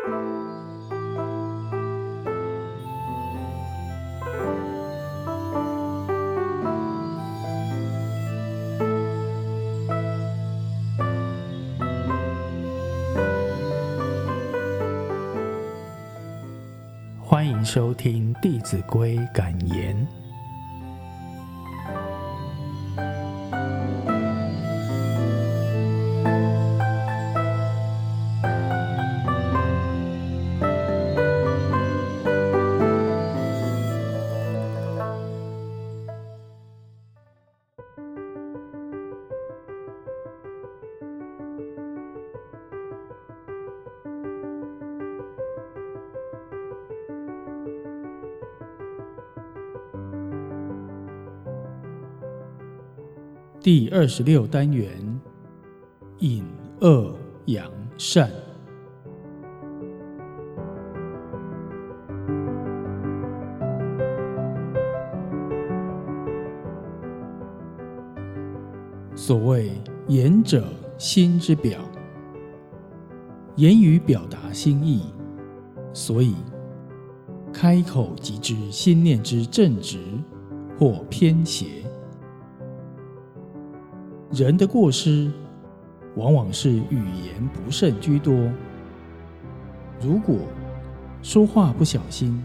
欢迎收听《弟子规》感言。第二十六单元：隐恶扬善。所谓“言者，心之表”，言语表达心意，所以开口即知心念之正直或偏邪。人的过失，往往是语言不慎居多。如果说话不小心，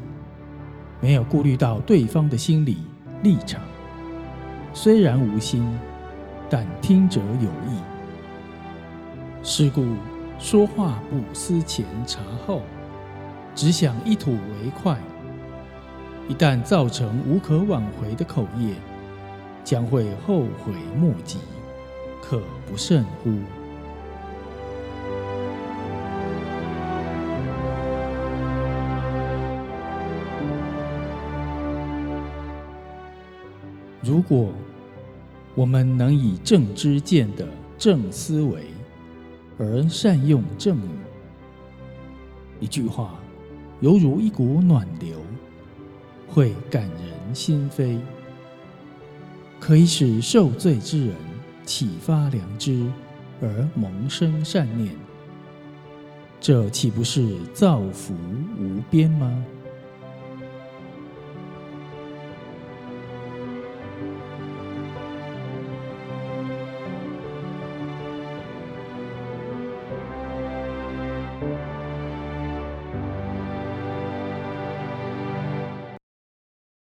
没有顾虑到对方的心理立场，虽然无心，但听者有意。是故说话不思前察后，只想一吐为快，一旦造成无可挽回的口业，将会后悔莫及。可不甚乎？如果我们能以正知见的正思维而善用正语，一句话犹如一股暖流，会感人心扉，可以使受罪之人。启发良知而萌生善念，这岂不是造福无边吗？